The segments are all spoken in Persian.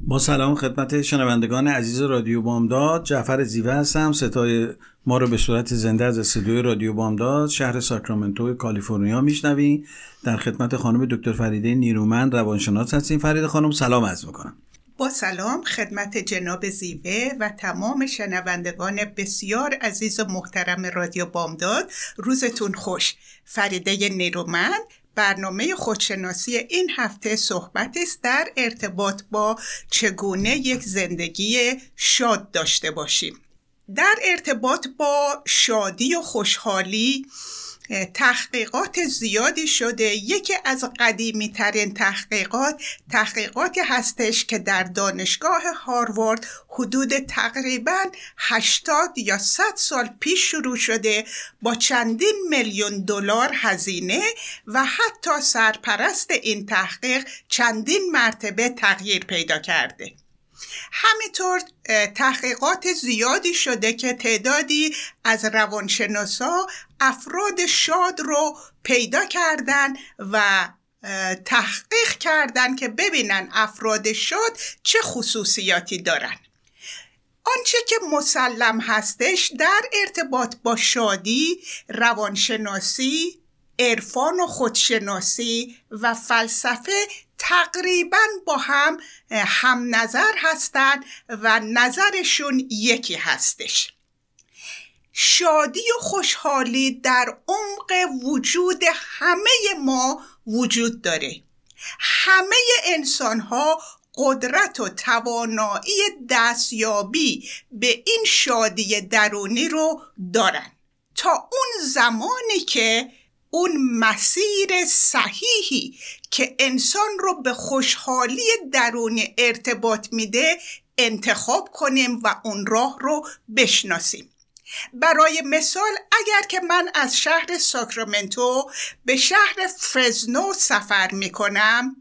با سلام خدمت شنوندگان عزیز رادیو بامداد. جعفر زیوه هستم. ستای ما رو به صورت زنده از استودیوی رادیو بامداد شهر ساکرامنتو کالیفرنیا میشنویم در خدمت خانم دکتر فریده نیرومند روانشناس هستیم. فریده خانم سلام عرض می‌کنم. با سلام خدمت جناب زیوه و تمام شنوندگان بسیار عزیز و محترم رادیو بامداد. روزتون خوش. فریده نیرومند برنامه خودشناسی این هفته صحبت است در ارتباط با چگونه یک زندگی شاد داشته باشیم. در ارتباط با شادی و خوشحالی تحقیقات زیادی شده. یکی از قدیمی ترین تحقیقات تحقیقاتی هستش که در دانشگاه هاروارد حدود تقریبا 80 یا 100 سال پیش شروع شده با چندین میلیون دلار هزینه و حتی سرپرست این تحقیق چندین مرتبه تغییر پیدا کرده. همینطور تحقیقات زیادی شده که تعدادی از روانشناسا افراد شاد رو پیدا کردن و تحقیق کردن که ببینن افراد شاد چه خصوصیاتی دارن. آنچه که مسلم هستش در ارتباط با شادی روانشناسی عرفان و خودشناسی و فلسفه تقریبا با هم هم نظر هستند و نظرشون یکی هستش. شادی و خوشحالی در عمق وجود همه ما وجود داره. همه انسان ها قدرت و توانایی دستیابی به این شادی درونی رو دارن. تا اون زمانی که اون مسیر صحیحی که انسان رو به خوشحالی درونی ارتباط میده انتخاب کنیم و اون راه رو بشناسیم. برای مثال اگر که من از شهر ساکرامنتو به شهر فرزنو سفر می‌کنم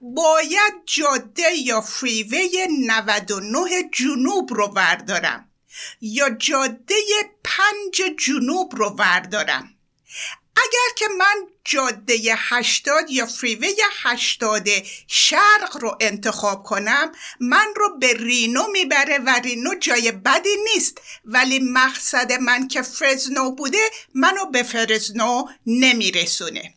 باید جاده یا فریوی 99 جنوب رو بردارم یا جاده پنج جنوب رو بردارم. اگر که من جاده هشتاد یا فریوی هشتاد شرق رو انتخاب کنم من رو به رینو می‌بره و رینو جای بدی نیست. ولی مقصد من که فرزنو بوده منو به فرزنو نمیرسونه.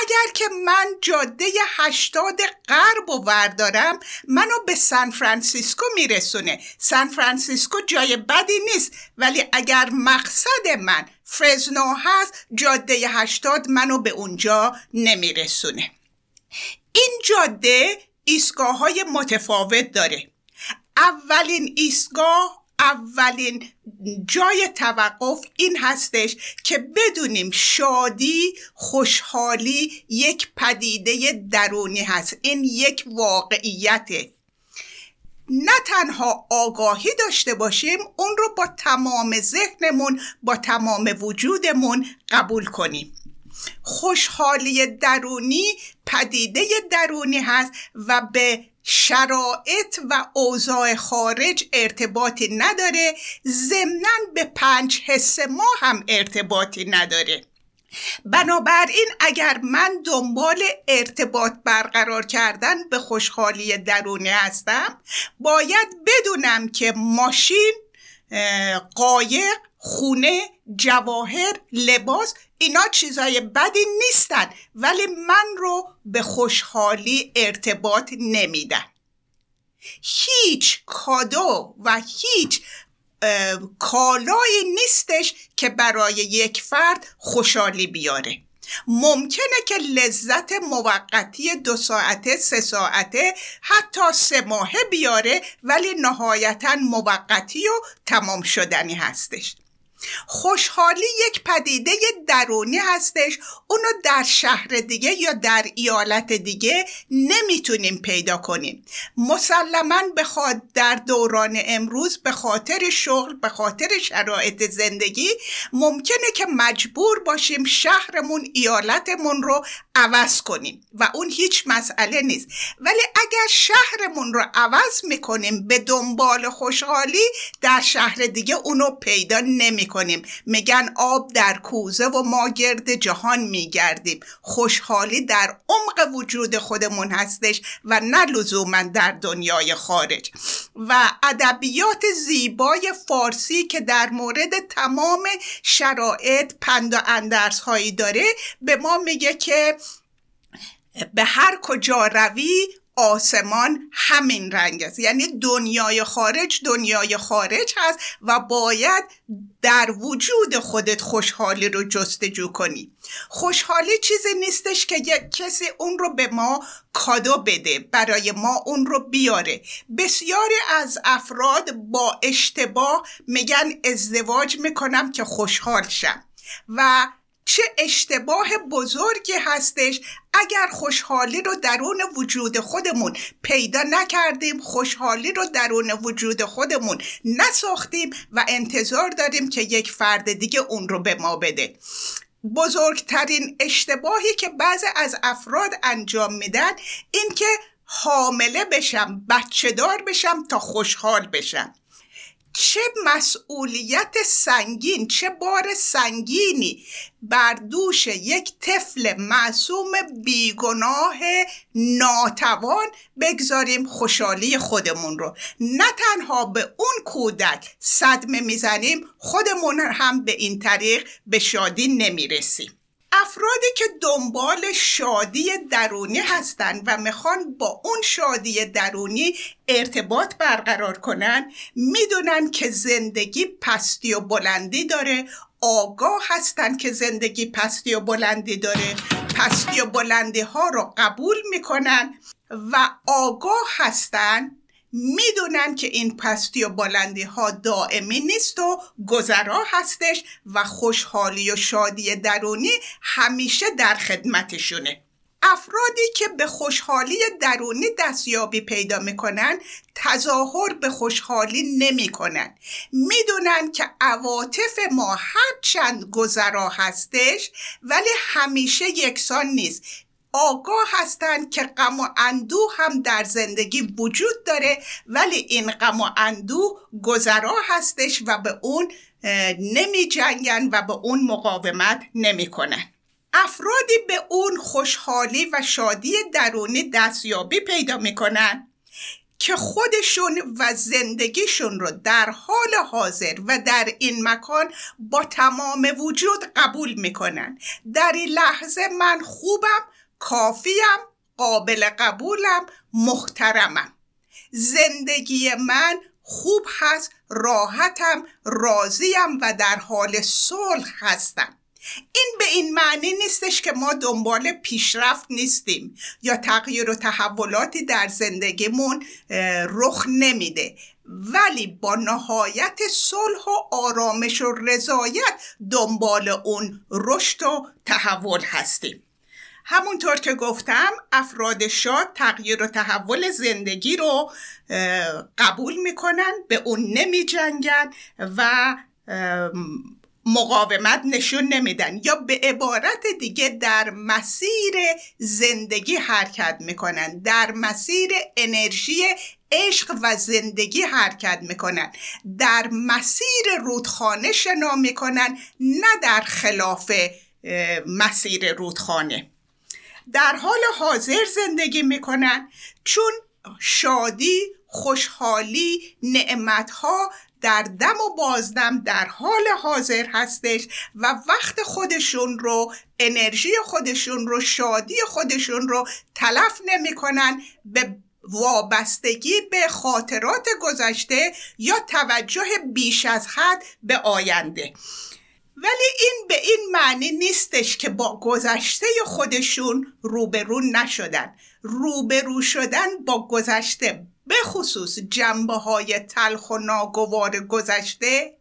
اگر که من جاده هشتاد غرب و وردارم منو به سان فرانسیسکو میرسونه. سان فرانسیسکو جای بدی نیست ولی اگر مقصد من فرزنو هست جاده هشتاد منو به اونجا نمیرسونه. این جاده ایستگاه های متفاوت داره. اولین ایستگاه اولین جای توقف این هستش که بدونیم شادی خوشحالی یک پدیده درونی هست. این یک واقعیته. نه تنها آگاهی داشته باشیم اون رو با تمام ذهنمون با تمام وجودمون قبول کنیم. خوشحالی درونی پدیده درونی هست و به شرایط و اوضاع خارج ارتباطی نداره ضمنا به پنج حس ما هم ارتباطی نداره. بنابراین اگر من دنبال ارتباط برقرار کردن به خوشحالی درونی هستم باید بدونم که ماشین قایق خونه جواهر لباس اینا چیزای بدی نیستن ولی من رو به خوشحالی ارتباط نمیدن. هیچ کادو و هیچ کالایی نیستش که برای یک فرد خوشحالی بیاره. ممکنه که لذت موقتی دو ساعته سه ساعته حتی سه ماهه بیاره ولی نهایتا موقتی و تمام شدنی هستش. خوشحالی یک پدیده درونی هستش. اونو در شهر دیگه یا در ایالت دیگه نمی‌تونیم پیدا کنیم. مسلما بخواد در دوران امروز به خاطر شغل به خاطر شرایط زندگی ممکنه که مجبور باشیم شهرمون ایالتمون رو عوض کنیم. و اون هیچ مسئله نیست. ولی اگر شهرمون رو عوض می‌کنیم به دنبال خوشحالی در شهر دیگه اونو پیدا نمی کنیم میگن آب در کوزه و ما گرد جهان میگردیم. خوشحالی در عمق وجود خودمون هستش و نه لزوما در دنیای خارج. و ادبیات زیبای فارسی که در مورد تمام شرایط پند و اندرس هایی داره به ما میگه که به هر کجا روی آسمان همین رنگ است. یعنی دنیای خارج دنیای خارج هست و باید در وجود خودت خوشحالی رو جستجو کنی. خوشحالی چیزی نیستش که یک کسی اون رو به ما کادو بده برای ما اون رو بیاره. بسیاری از افراد با اشتباه میگن ازدواج می‌کنم که خوشحال شم. و چه اشتباه بزرگی هستش اگر خوشحالی رو درون وجود خودمون پیدا نکردیم خوشحالی رو درون وجود خودمون نساختیم و انتظار داریم که یک فرد دیگه اون رو به ما بده. بزرگترین اشتباهی که بعضی از افراد انجام میدن این که حامله بشم بچه دار بشم تا خوشحال بشم. چه مسئولیت سنگین چه بار سنگینی بر دوش یک طفل معصوم بیگناه ناتوان بگذاریم خوشحالی خودمون رو. نه تنها به اون کودک صدمه می‌زنیم خودمون هم به این طریق به شادی نمی‌رسیم. افرادی که دنبال شادی درونی هستند و می‌خوان با اون شادی درونی ارتباط برقرار کنن می‌دونن که زندگی پستی و بلندی داره. آگاه هستن که زندگی پستی و بلندی داره. پستی و بلندی ها رو قبول می‌کنن و آگاه هستن می‌دونن که این پستی و بلندی ها دائمی نیست و گذرا هستش و خوشحالی و شادی درونی همیشه در خدمتشونه. افرادی که به خوشحالی درونی دستیابی پیدا می‌کنن تظاهر به خوشحالی نمی‌کنن. می‌دونن که عواطف ما هر چند گذرا هستش ولی همیشه یکسان نیست. آگاه هستند که غم و اندوه هم در زندگی وجود داره ولی این غم و اندوه گذرا هستش و به اون نمی جنگن و به اون مقاومت نمی کنن. افرادی به اون خوشحالی و شادی درونی دستیابی پیدا می‌کنن که خودشون و زندگیشون رو در حال حاضر و در این مکان با تمام وجود قبول می‌کنن در این لحظه من خوبم کافیم قابل قبولم محترمم. زندگی من خوب هست راحتم راضیم و در حال صلح هستم. این به این معنی نیستش که ما دنبال پیشرفت نیستیم یا تغییر و تحولاتی در زندگیمون رخ نمیده. ولی با نهایت صلح و آرامش و رضایت دنبال اون رشد و تحول هستیم. همونطور که گفتم افراد شاد تغییر و تحول زندگی رو قبول می‌کنن به اون نمی جنگن و مقاومت نشون نمیدن یا به عبارت دیگه در مسیر زندگی حرکت می‌کنن در مسیر انرژی عشق و زندگی حرکت می‌کنن در مسیر رودخانه شنا می‌کنن نه در خلاف مسیر رودخانه. در حال حاضر زندگی می‌کنن. چون شادی خوشحالی نعمتها در دم و بازدم در حال حاضر هستش و وقت خودشون رو انرژی خودشون رو شادی خودشون رو تلف نمی‌کنن به وابستگی به خاطرات گذشته یا توجه بیش از حد به آینده. ولی این به این معنی نیستش که با گذشته خودشون روبرو نشدن. روبرو شدن با گذشته به خصوص جنبه های تلخ و ناگوار گذشته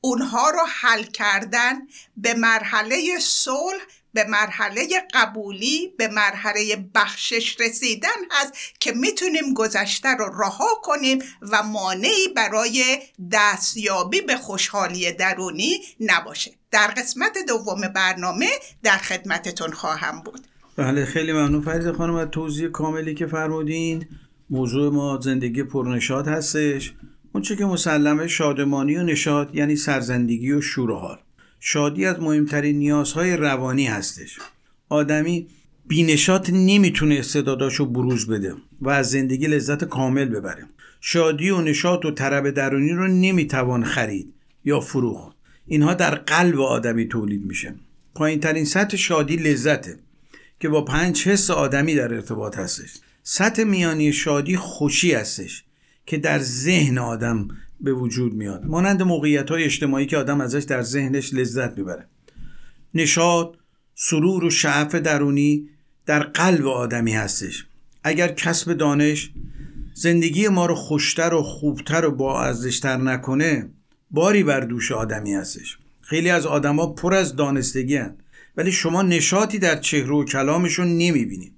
اونها رو حل کردن به مرحله صلح به مرحله قبولی به مرحله بخشش رسیدن هست که می‌تونیم گذشته رو رها کنیم و مانعی برای دستیابی به خوشحالی درونی نباشه. در قسمت دوم برنامه در خدمتتون خواهم بود. بله خیلی ممنون فرید خانم از توضیح کاملی که فرمودین. موضوع ما زندگی پرنشاد هستش. اونچه که مسلمه شادمانی و نشاد یعنی سرزندگی و شور و حال. شادی از مهمترین نیازهای روانی هستش. آدمی بینشات نمی‌تونه استعداداشو بروز بده و از زندگی لذت کامل ببره. شادی و نشاط و طرب درونی رو نمی‌توان خرید یا فروخت. اینها در قلب آدمی تولید میشه. پایین ترین سطح شادی لذته که با پنج حس آدمی در ارتباط هستش. سطح میانی شادی خوشی هستش که در ذهن آدم به وجود میاد. مانند موقعیت های اجتماعی که آدم ازش در ذهنش لذت می‌بره. نشاد سرور و شعف درونی در قلب آدمی هستش. اگر کسب دانش زندگی ما رو خوشتر و خوبتر و با ارزشتر نکنه باری بر دوش آدمی هستش. خیلی از آدما پر از دانستگی هن. ولی شما نشاطی در چهره و کلامشون نمی‌بینید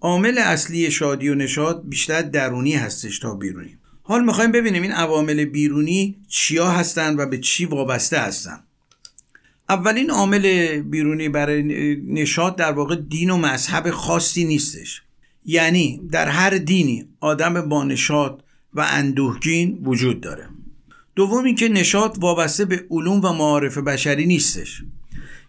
عامل اصلی شادی و نشاط بیشتر درونی هستش تا بیرونی. حال می‌خوایم ببینیم این عوامل بیرونی چیا هستند و به چی وابسته هستند اولین عامل بیرونی برای نشاط در واقع دین و مذهب خاصی نیستش. یعنی در هر دینی آدم با نشاط و اندوهگین وجود داره. دوم اینکه نشاط وابسته به علوم و معارف بشری نیستش.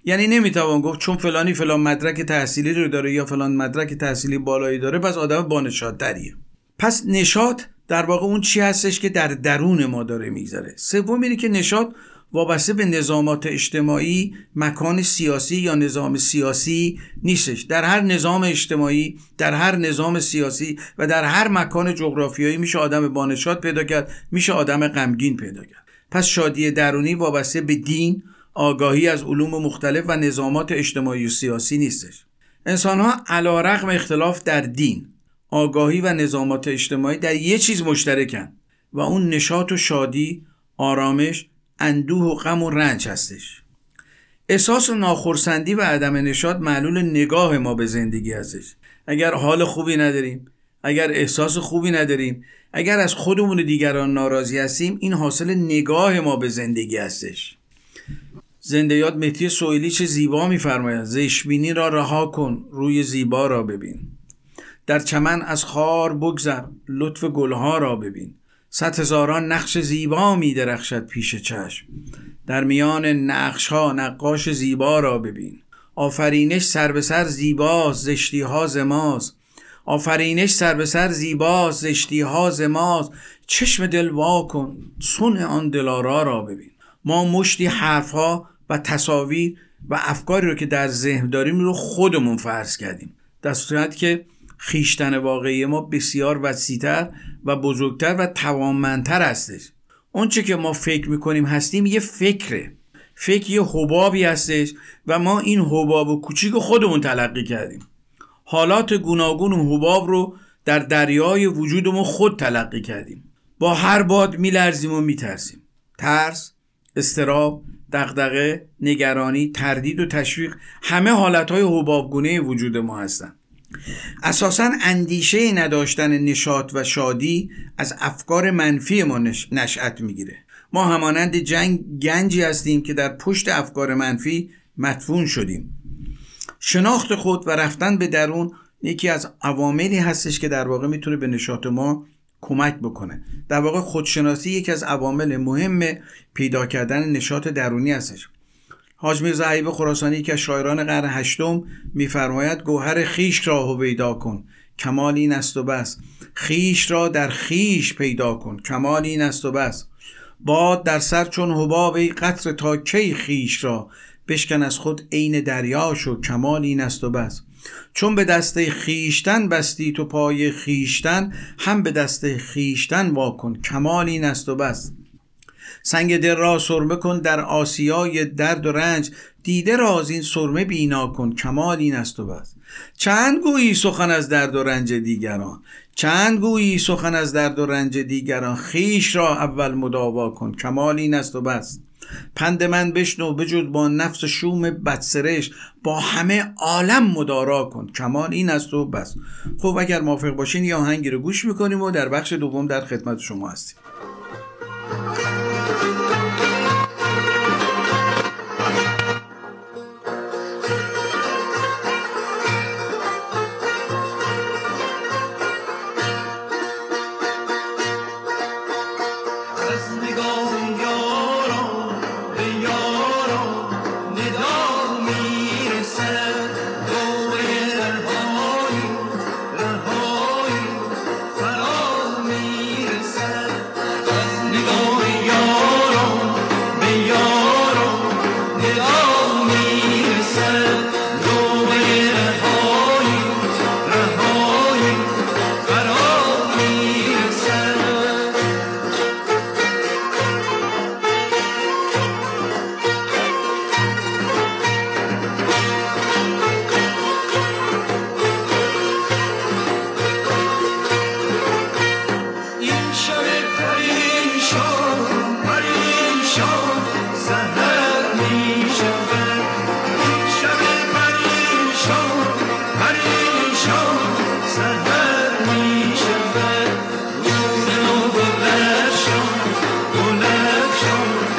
یعنی نمی‌توان گفت چون فلانی فلان مدرک تحصیلی رو داره یا فلان مدرک تحصیلی بالایی داره پس آدم با نشاط دریه پس نشاط در واقع اون چی هستش که در درون ما داره میگذره. سوم اینه که نشاط وابسته به نظامات اجتماعی مکان سیاسی یا نظام سیاسی نیستش. در هر نظام اجتماعی در هر نظام سیاسی و در هر مکان جغرافیایی میشه آدم بانشاد پیدا کرد میشه آدم غمگین پیدا کرد. پس شادی درونی وابسته به دین آگاهی از علوم مختلف و نظامات اجتماعی و سیاسی نیستش. انسان ها اختلاف در دین آگاهی و نظامات اجتماعی در یه چیز مشترکن و اون نشاط و شادی آرامش اندوه و غم و رنج هستش. احساس و ناخرسندی و عدم نشاط معلول نگاه ما به زندگی هستش. اگر حال خوبی نداریم اگر احساس خوبی نداریم اگر از خودمون و دیگران ناراضی هستیم این حاصل نگاه ما به زندگی هستش. زنده یاد مهدی سویلی چه زیبا میفرماید. زشبینی را رها کن روی زیبا را ببین. در چمن از خار بگذر لطف گلها را ببین. صد هزاران نقش زیبا می درخشد پیش چشم. در میان نقش ها نقاش زیبا را ببین. آفرینش سر به سر زیباست زشتی ها زماست آفرینش سر به سر زیباست زشتی ها زماست چشم دل وا کن سن آن دلارا را ببین. ما مشتی حرف ها و تصاویر و افکاری رو که در ذهن داریم رو خودمون فرض کردیم. در صورت که خیشتن واقعی ما بسیار وسیعتر و بزرگتر و توانمندتر هستش. اونچه که ما فکر می‌کنیم هستیم یه فکره. فکر یه حبابی هستش و ما این حباب و کوچیک خودمون تلقی کردیم. حالات گوناگون و حباب رو در دریای وجودمون خود تلقی کردیم. با هر باد میلرزیم و میترسیم. ترس استراب دغدغه نگرانی تردید و تشویق همه حالتهای حبابگونه وجود ما هستند اساسا اندیشه نداشتن نشاط و شادی از افکار منفی ما نشأت می‌گیره. ما همانند جنگ گنجی هستیم که در پشت افکار منفی مدفون شدیم. شناخت خود و رفتن به درون یکی از عواملی هستش که در واقع می‌تونه به نشاط ما کمک بکنه. در واقع خودشناسی یکی از عوامل مهم پیدا کردن نشاط درونی هستش. حاج میرزا عیب خراسانی که شاعران قرن هشتم میفرماید گوهر خیش را هویدا کن کمال این است و بس. خیش را در خیش پیدا کن کمال این است و بس. باد در سر چون حباب ای قطر تا کی خیش را؟ بشکن از خود عین دریا شو کمال این است و بس. چون به دسته خیشتن بستی تو پای خیشتن هم به دسته خیشتن واکن کمال این است و بس. سنگ دل را سرمه کن در آسیای درد و رنج دیده را از این سرمه بینا کن کمال این است و بس. چند گویی سخن از درد و رنج دیگران؟ چند گویی سخن از درد و رنج دیگران؟ خیش را اول مداوا کن کمال این است و بس. پند من بشنو بجود با نفس شوم بدسرش با همه عالم مدارا کن کمان این است و بس. خب اگر موافق باشین یا هنگی رو گوش می‌کنیم و در بخش دوم در خدمت شما هستیم. un accent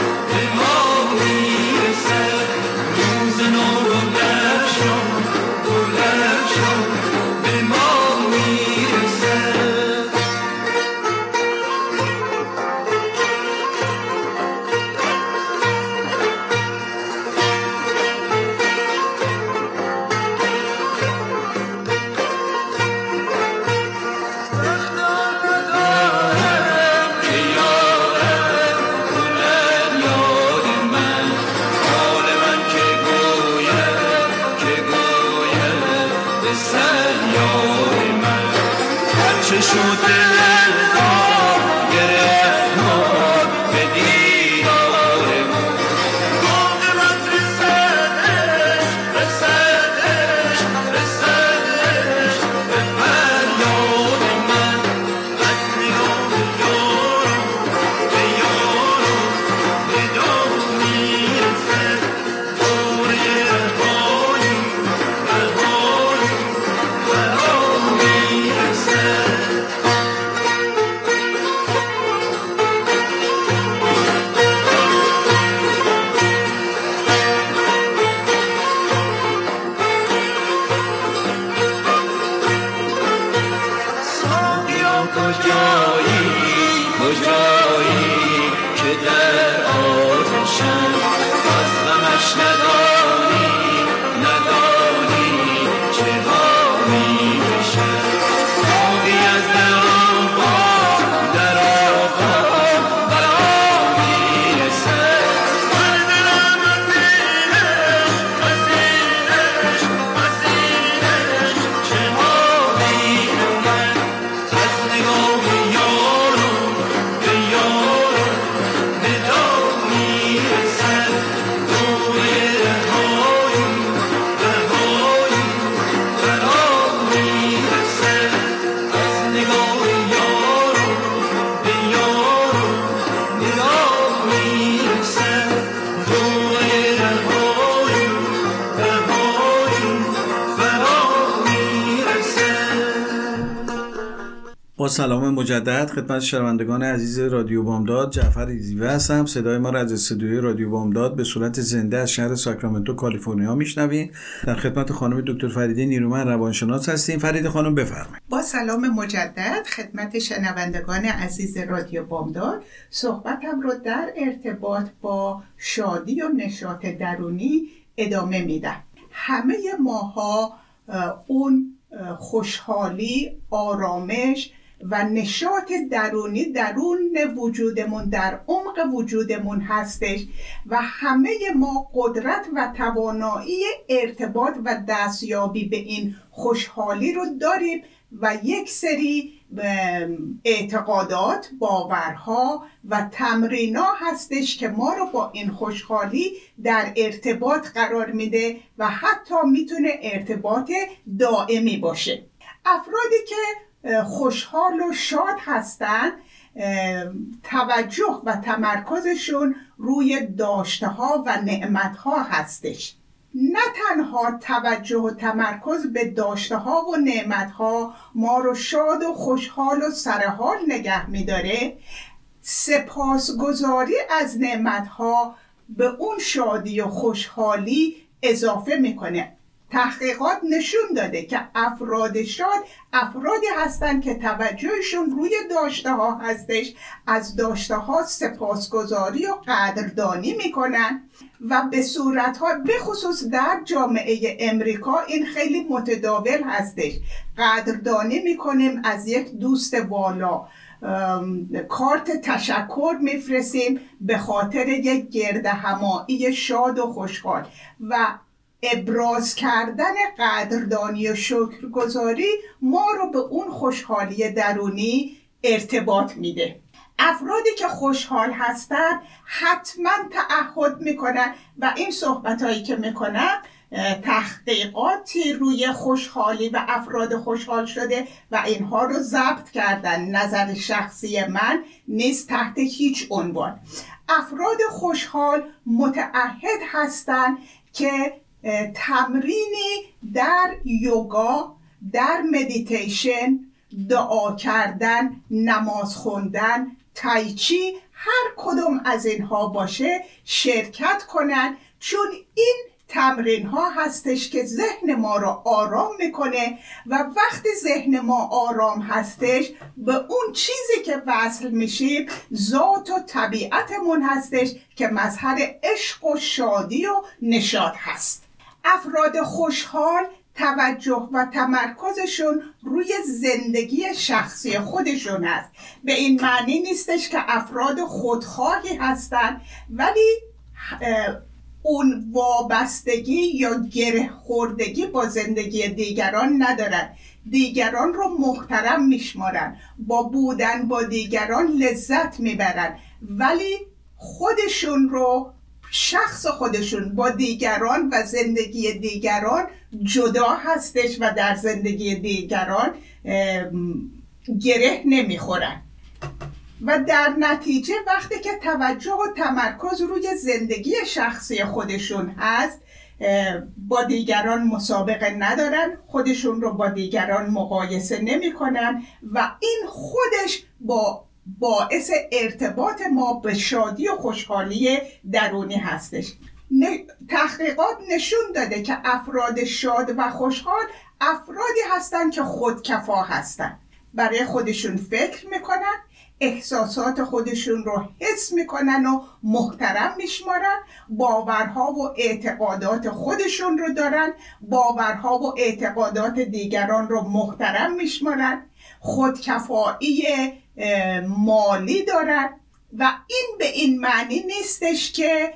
سلام مجدد. خدمت شنوندگان عزیز رادیو بامداد جعفر ایزیوه هستم. صدای ما را از استودیوی رادیو بامداد به صورت زنده از شهر ساکرامنتو کالیفرنیا میشنویم در خدمت خانم دکتر فریده نیرومن روانشناس هستیم. فرید خانم بفرمایید. با سلام مجدد خدمت شنوندگان عزیز رادیو بامداد. صحبتم رو در ارتباط با شادی و نشاط درونی ادامه میدم. همه ماها اون خوشحالی آرامش و نشاط درونی درون وجودمون در عمق وجودمون هستش و همه ما قدرت و توانایی ارتباط و دستیابی به این خوشحالی رو داریم و یک سری اعتقادات باورها و تمرینا هستش که ما رو با این خوشحالی در ارتباط قرار میده و حتی می‌تونه ارتباط دائمی باشه. افرادی که خوشحال و شاد هستند توجه و تمرکزشون روی داشته ها و نعمت ها هستش. نه تنها توجه و تمرکز به داشته ها و نعمت ها ما رو شاد و خوشحال و سرحال نگه میداره سپاسگزاری از نعمت ها به اون شادی و خوشحالی اضافه می‌کنه. تحقیقات نشون داده که افراد شاد افرادی هستند که توجهشون روی داشته ها هستش. از داشته ها سپاسگزاری و قدردانی می‌کنن و به صورت ها بخصوص در جامعه امریکا این خیلی متداول هستش. قدردانی می‌کنیم از یک دوست بالا کارت تشکر میفرستیم به خاطر یک گرد همایی شاد و خوشحال. و ابراز کردن قدردانی و شکرگزاری ما رو به اون خوشحالی درونی ارتباط میده. افرادی که خوشحال هستن حتما تعهد می‌کنن و این صحبت هایی که می‌کنن تحقیقاتی روی خوشحالی و افراد خوشحال شده و اینها رو ضبط کردن. نظر شخصی من نیست تحت هیچ عنوان. افراد خوشحال متعهد هستند که تمرینی در یوگا در مدیتیشن دعا کردن نماز خوندن تایچی هر کدوم از اینها باشه شرکت کنن چون این تمرین ها هستش که ذهن ما را آرام می‌کنه و وقتی ذهن ما آرام هستش به اون چیزی که وصل میشیم ذات و طبیعتمون هستش که مظهر عشق و شادی و نشاد هست. افراد خوشحال توجه و تمرکزشون روی زندگی شخصی خودشون است. به این معنی نیستش که افراد خودخواهی هستند ولی اون وابستگی یا گره خوردگی با زندگی دیگران ندارن. دیگران رو محترم میشمارن. با بودن با دیگران لذت می‌برن. ولی خودشون رو شخص خودشون با دیگران و زندگی دیگران جدا هستش و در زندگی دیگران گره نمی‌خورن. و در نتیجه وقتی که توجه و تمرکز روی زندگی شخصی خودشون هست با دیگران مسابقه ندارن خودشون رو با دیگران مقایسه نمی‌کنن و این خودش با باعث ارتباط ما به شادی و خوشحالی درونی هستش. تحقیقات نشون داده که افراد شاد و خوشحال افرادی هستند که خودکفا هستند برای خودشون فکر می‌کنن احساسات خودشون رو حس می‌کنن و محترم میشمارن باورها و اعتقادات خودشون رو دارن باورها و اعتقادات دیگران رو محترم میشمارن. خودکفایی مالی دارن و این به این معنی نیستش که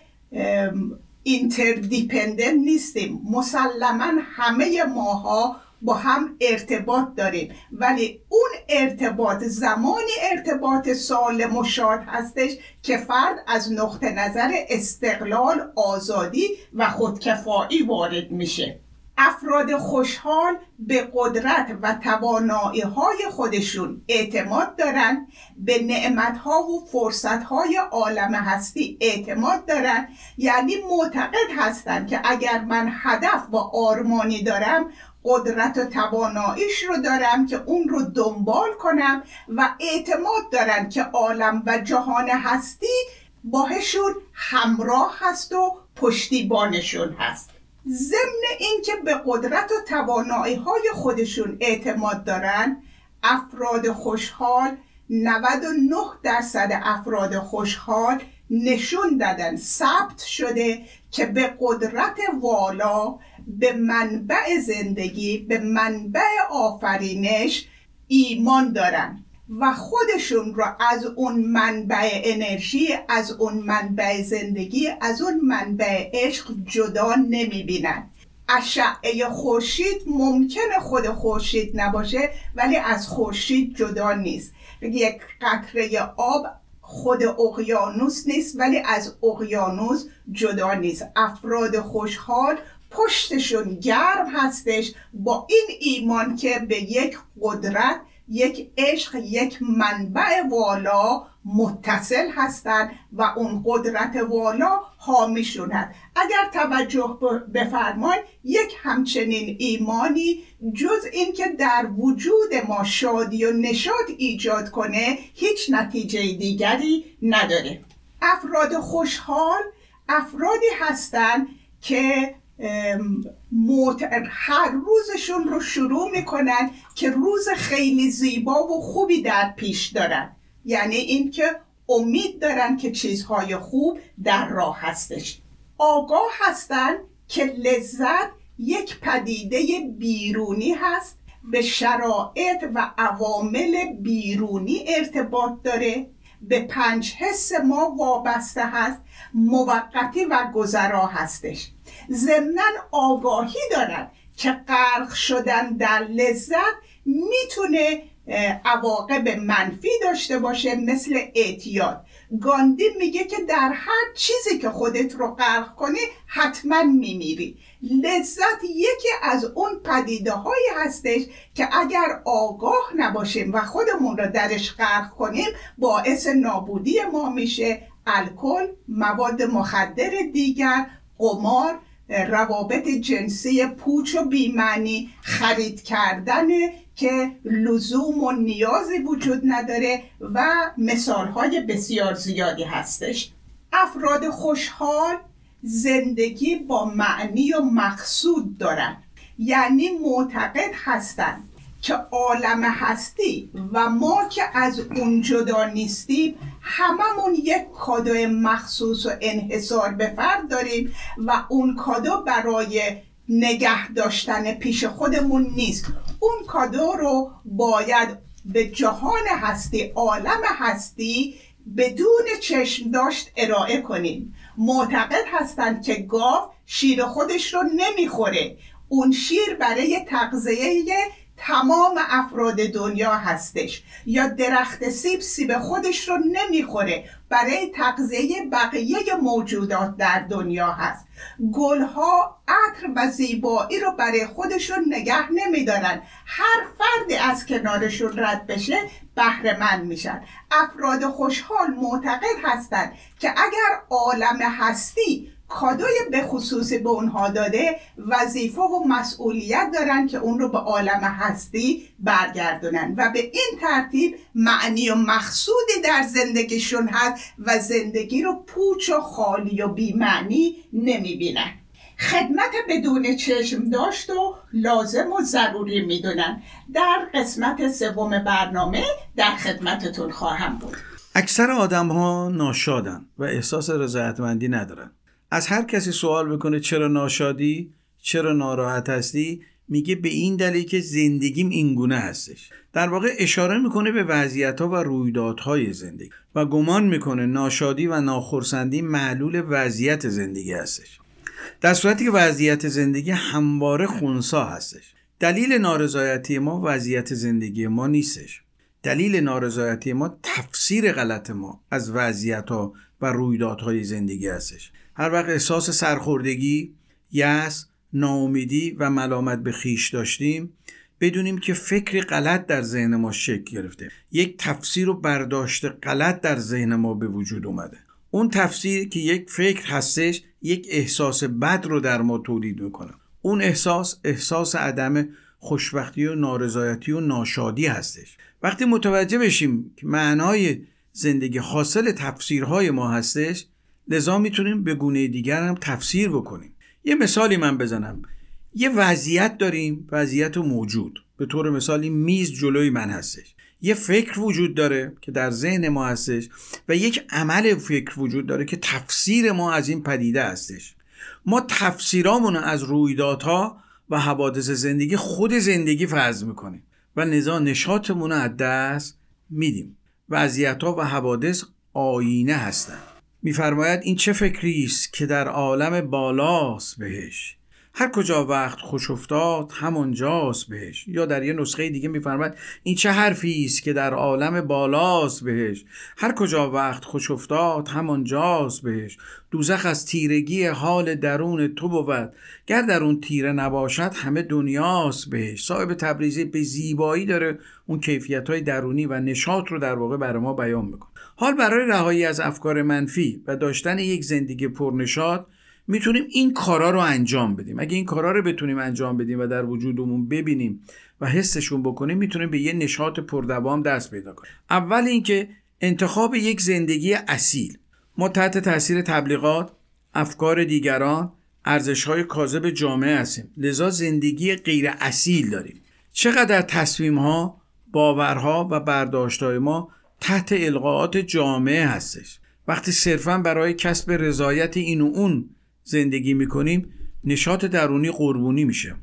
اینتردیپندنت نیستیم. مسلما همه ماها با هم ارتباط داریم. ولی اون ارتباط زمانی ارتباط سالم و شاد هستش که فرد از نقطه نظر استقلال آزادی و خودکفایی وارد میشه. افراد خوشحال به قدرت و توانایی های خودشون اعتماد دارن به نعمت ها و فرصت های عالم هستی اعتماد دارن. یعنی معتقد هستند که اگر من هدف و آرمانی دارم قدرت و تواناییش رو دارم که اون رو دنبال کنم و اعتماد دارن که عالم و جهان هستی باهشون همراه هست و پشتیبانشون هست. ضمن اینکه به قدرت و توانایی های خودشون اعتماد دارن افراد خوشحال 99 درصد افراد خوشحال نشون دادن ثبت شده که به قدرت والا به منبع زندگی به منبع آفرینش ایمان دارن. و خودشون رو از اون منبع انرژی از اون منبع زندگی از اون منبع عشق جدا نمی‌بینن. اشعه خورشید ممکنه خود خورشید نباشه ولی از خورشید جدا نیست. یک قطره آب خود اقیانوس نیست ولی از اقیانوس جدا نیست. افراد خوشحال پشتشون گرم هستش با این ایمان که به یک قدرت یک عشق یک منبع والا متصل هستند و اون قدرت والا حامیشون هست اگر توجه بفرمایید یک همچنین ایمانی جز اینکه در وجود ما شادی و نشاط ایجاد کنه هیچ نتیجه دیگری نداره. افراد خوشحال افرادی هستند که هر روزشون رو شروع می‌کنن که روز خیلی زیبا و خوبی در پیش دارن. یعنی اینکه امید دارن که چیزهای خوب در راه هستش. آگاه هستن که لذت یک پدیده بیرونی هست به شرایط و عوامل بیرونی ارتباط داره به پنج حس ما وابسته هست موقتی و گذرا هستش. ضمنا آگاهی دارن که غرق شدن در لذت می‌تونه عواقب منفی داشته باشه مثل اعتیاد. گاندی میگه که در هر چیزی که خودت رو غرق کنی حتما میمیری. لذت یکی از اون پدیده هایی هستش که اگر آگاه نباشیم و خودمون رو درش غرق کنیم باعث نابودی ما میشه. الکل مواد مخدر دیگر قمار روابط جنسی پوچ و بیمعنی خرید کردن که لزوم و نیازی وجود نداره و مثالهای بسیار زیادی هستش. افراد خوشحال زندگی با معنی و مقصود دارن. یعنی معتقد هستند که عالم هستی و ما که از اون جدا نیستیم هممون یک کادو مخصوص و انحصار به فرد داریم و اون کادو برای نگه داشتن پیش خودمون نیست. اون کادو رو باید به جهان هستی عالم هستی بدون چشم داشت ارائه کنیم. معتقد هستند که گاو شیر خودش رو نمی‌خوره. اون شیر برای تغذیه تمام افراد دنیا هستش. یا درخت سیب سیب خودش رو نمی‌خوره. برای تغذیه بقیه موجودات در دنیا هست. گلها عطر و زیبایی رو برای خودشون نگه نمیدارن. هر فردی از کنارشون رد بشه بهره میشن. افراد خوشحال معتقد هستند که اگر عالم هستی کادوی به خصوصی به اونها داده وظیفه و مسئولیت دارن که اون رو به عالم هستی برگردونن. و به این ترتیب معنی و مقصودی در زندگیشون هست و زندگی رو پوچ و خالی و بیمعنی نمی‌بینن. خدمت بدون چشم داشت و لازم و ضروری می‌دونن. در قسمت سوم برنامه در خدمتتون خواهم بود. اکثر آدم ها ناشادن و احساس رضایتمندی ندارن. از هر کسی سوال بکنه چرا ناشادی چرا ناراحت هستی میگه به این دلیل که زندگیم اینگونه هستش. در واقع اشاره می‌کنه به وضعیت ها و رویدادهای زندگی و گمان می‌کنه ناشادی و ناخرسندی معلول وضعیت زندگی هستش. در صورتی که وضعیت زندگی همواره خونسا هستش. دلیل نارضایتی ما وضعیت زندگی ما نیستش. دلیل نارضایتی ما تفسیر غلط ما از وضعیت ها و رویدادهای زندگی هستش. هر وقت احساس سرخوردگی، یأس، ناامیدی و ملامت به خیش داشتیم بدونیم که فکری غلط در ذهن ما شکل گرفته. یک تفسیر و برداشت غلط در ذهن ما به وجود اومده. اون تفسیر که یک فکر هستش یک احساس بد رو در ما تولید می‌کنه. اون احساس احساس عدم خوشبختی و نارضایتی و ناشادی هستش. وقتی متوجه بشیم که معنای زندگی حاصل تفسیرهای ما هستش لذا می‌تونیم به گونه دیگر هم تفسیر بکنیم. یه مثالی من بزنم. یه وضعیت داریم وضعیت موجود. به طور مثالی میز جلوی من هستش. یه فکر وجود داره که در ذهن ما هستش و یک عمل فکر وجود داره که تفسیر ما از این پدیده هستش. ما تفسیرامون از رویدادها و حوادث زندگی خود زندگی فرض می‌کنیم و نزا نشاطمون رو از دست میدیم. وضعیت ها و حوادث آینه هستند. میفرماید این چه فکری است که در عالم بالاست بهش؟ هر کجا وقت خوش افتاد همانجاست بهش. یا در یه نسخه دیگه میفرماد این چه حرفی است که در عالم بالاست بهش؟ هر کجا وقت خوش افتاد همانجاست بهش. دوزخ از تیرگی حال درون تو بود. گر در اون تیره نباشد همه دنیاست بهش. صاحب تبریزی به زیبایی داره اون کیفیت های درونی و نشاط رو در واقع برای ما بیان می‌کنه. حال برای رهایی از افکار منفی و داشتن یک زندگی پرنشاط می‌تونیم این کارا رو انجام بدیم. اگه این کارا رو بتونیم انجام بدیم و در وجودمون ببینیم و حسشون بکنیم می‌تونیم به یه نشاط پردوام دست پیدا کنیم. اول اینکه انتخاب یک زندگی اصیل. ما تحت تاثیر تبلیغات افکار دیگران ارزش های کاذب جامعه هستیم. لذا زندگی غیر اصیل داریم. چقدر تصمیم ها باورها و برداشت ما تحت القاعات جامعه هستش. وقتی صرفا برای کسب رضایت این و اون زندگی می‌کنیم نشاط درونی قربونی میشه.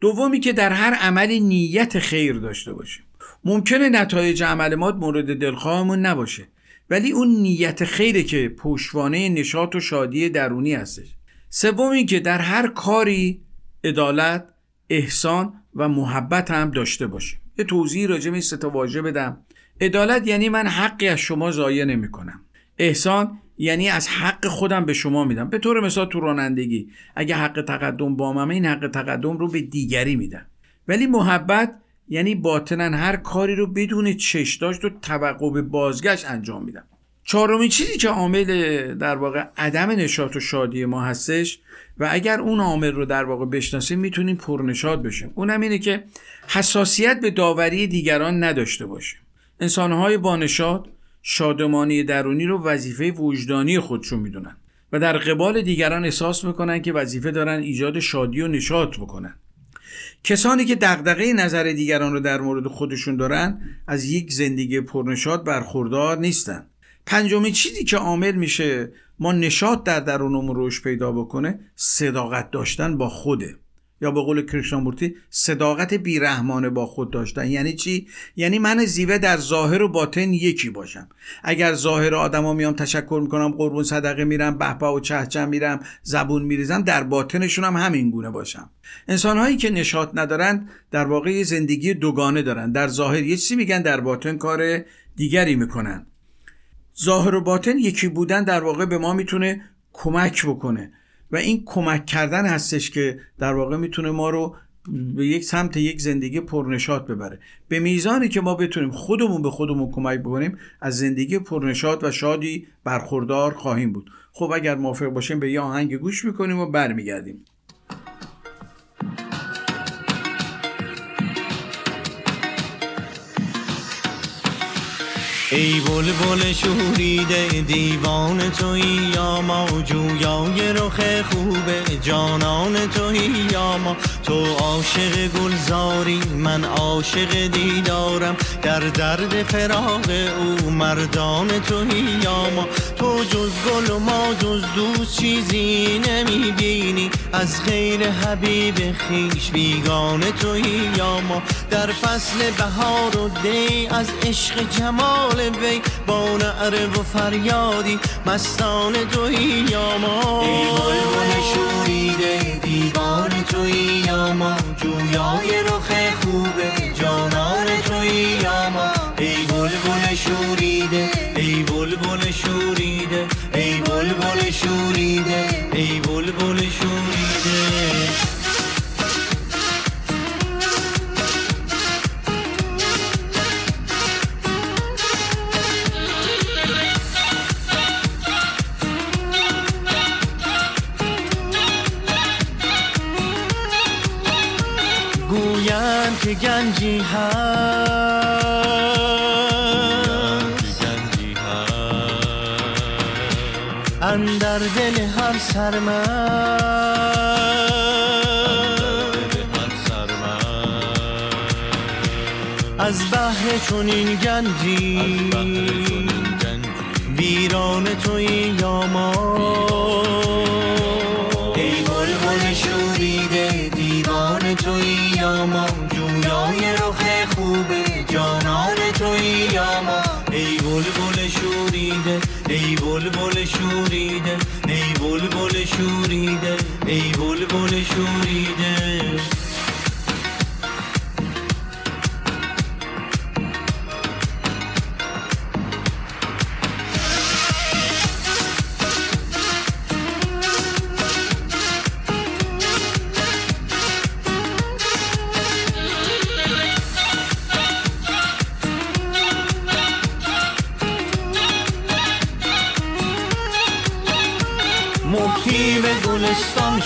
دومی که در هر عملی نیت خیر داشته باشیم. ممکنه نتایج عمل ما مورد دلخواهمون نباشه ولی اون نیت خیره که پشتوانه نشاط و شادی درونی هستش. سومی که در هر کاری عدالت احسان و محبت هم داشته باشیم. یه توضیح راجع به این واژه بدم. عدالت یعنی من حقی از شما ضایع نمی کنم احسان یعنی از حق خودم به شما میدم. به طور مثال تو رانندگی اگه حق تقدم با من این حق تقدم رو به دیگری میدم. ولی محبت یعنی باطنا هر کاری رو بدون چش داشت و توقع به بازگشت انجام میدم. چهارمین چیزی که عامل در واقع عدم نشاط و شادی ما هستش و اگر اون عامل رو در واقع بشناسیم می‌تونیم پرنشاد بشیم. اونم اینه که حساسیت به داوری دیگران نداشته باشیم. انسانهای بانشاد شادمانی درونی رو وظیفه وجدانی خودشون می‌دونن و در قبال دیگران احساس می‌کنن که وظیفه دارن ایجاد شادی و نشاط بکنن. کسانی که دغدغه نظر دیگران رو در مورد خودشون دارن از یک زندگی پرنشاط برخوردار نیستن. پنجمین چیزی که عامل میشه ما نشاط در درونمون روش پیدا بکنه صداقت داشتن با خوده. یا به قول کریشنامورتی صداقت بیرحمانه با خود داشتن. یعنی چی؟ یعنی من زیوه در ظاهر و باطن یکی باشم. اگر ظاهر آدما میام تشکر می‌کنم قربون صدقه میرم بهبه و چهچه میرم زبون میریزم در باطنشون هم همین گونه باشم. انسان هایی که نشاط ندارن در واقع زندگی دوگانه دارن. در ظاهر یه چیزی میگن در باطن کار دیگری می‌کنن. ظاهر و باطن یکی بودن در واقع به ما می‌تونه کمک بکنه. و این کمک کردن هستش که در واقع می‌تونه ما رو به یک سمت یک زندگی پرنشات ببره. به میزانی که ما بتونیم خودمون به خودمون کمک بکنیم از زندگی پرنشات و شادی برخوردار خواهیم بود. خب اگر موافق باشیم به یه آهنگ گوش می‌کنیم و برمیگردیم. ای بلبل شوریده دیوان توی یا ما جویای رخ خوب جانان توی یا ما. تو عاشق گلزاری من عاشق دیدارم. در درد فراغ او مردان توی یا ما. تو جز گل و ما جز دوست چیزی نمی‌بینی. از خیر حبیب خیش بیگانه توی یا ما. در فصل بهار و دی از عشق جمال وی با نعره و فریادی مستان توی یا ما ای بلبل شوریده دیوان توی یا ما جویای رخ گنجی هست اندر دل هر سرمن از بحر چونین گنجی. ویران توی یا ما بلبل شوریده ای بلبل شوریده ای بلبل شوریده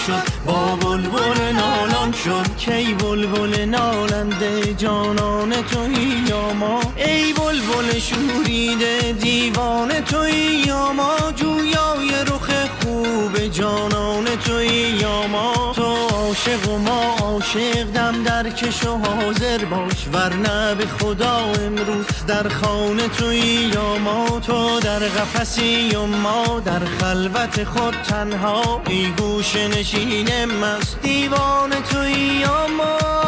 شد. با بلبل نالان شد. کی بلبل نالنده جانان؟ عاشق و ما عاشق دم در کش و حاضر باش. ورنه به خدا امروز در خانه توی یا ما تو در قفسی و ما در خلوت خود تنها ای گوش نشین مست دیوان توی یا ما.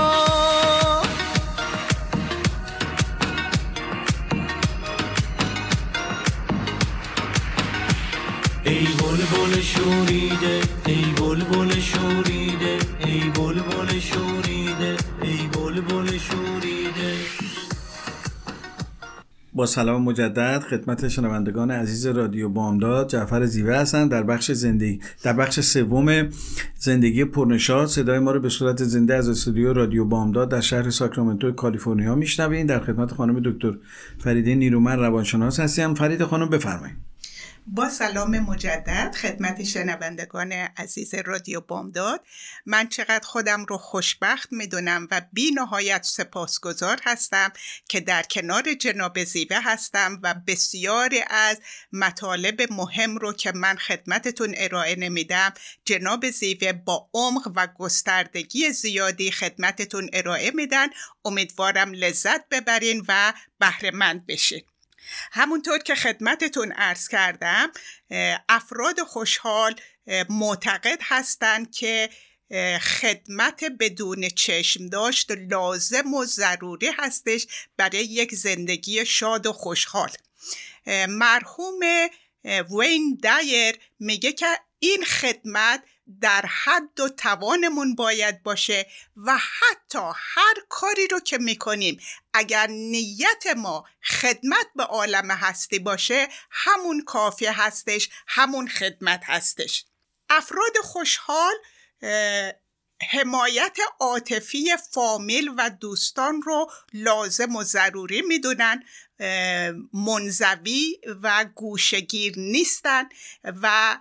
با سلام مجدد خدمت شنوندگان عزیز رادیو بامداد. جعفر زیوه هستند در بخش زندگی در بخش سوم زندگی پرنشاد صدای ما رو به صورت زنده از استودیو رادیو بامداد در شهر ساکرامنتو کالیفرنیا میشنوین در خدمت خانم دکتر فریده نیرومن روانشناس هستیم. فرید خانم بفرمایید. با سلام مجدد خدمت شنوندگان عزیز رادیو بامداد. من چقدر خودم رو خوشبخت می‌دونم و بی نهایت سپاسگزار هستم که در کنار جناب زیوه هستم و بسیاری از مطالب مهم رو که من خدمتتون ارائه نمیدم جناب زیوه با عمق و گستردگی زیادی خدمتتون ارائه میدن. امیدوارم لذت ببرین و بهرهمند بشین. همونطور که خدمتتون ارز کردم افراد خوشحال معتقد هستند که خدمت بدون چشم داشت لازم و ضروری هستش برای یک زندگی شاد و خوشحال. مرحوم وین دایر میگه که این خدمت در حد و توانمون باید باشه و حتی هر کاری رو که می‌کنیم اگر نیت ما خدمت به عالم هستی باشه همون کافی هستش همون خدمت هستش. افراد خوشحال حمایت عاطفی فامیل و دوستان رو لازم و ضروری می‌دونن منزوی و گوشگیر نیستن و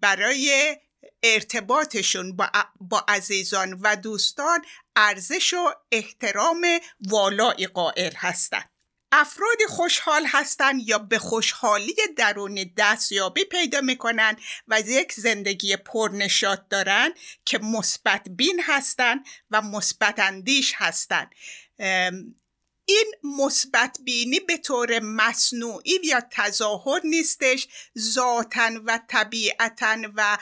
برای ارتباطشون با, با عزیزان و دوستان ارزش و احترام والایی قائل هستند افراد خوشحال هستند یا به خوشحالی درون دستیابی پیدا می‌کنن و یک زندگی پرنشاد دارن که مثبت بین هستند و مثبت اندیش هستند این مثبت بینی به طور مصنوعی یا تظاهر نیستش ذاتا و طبیعتا و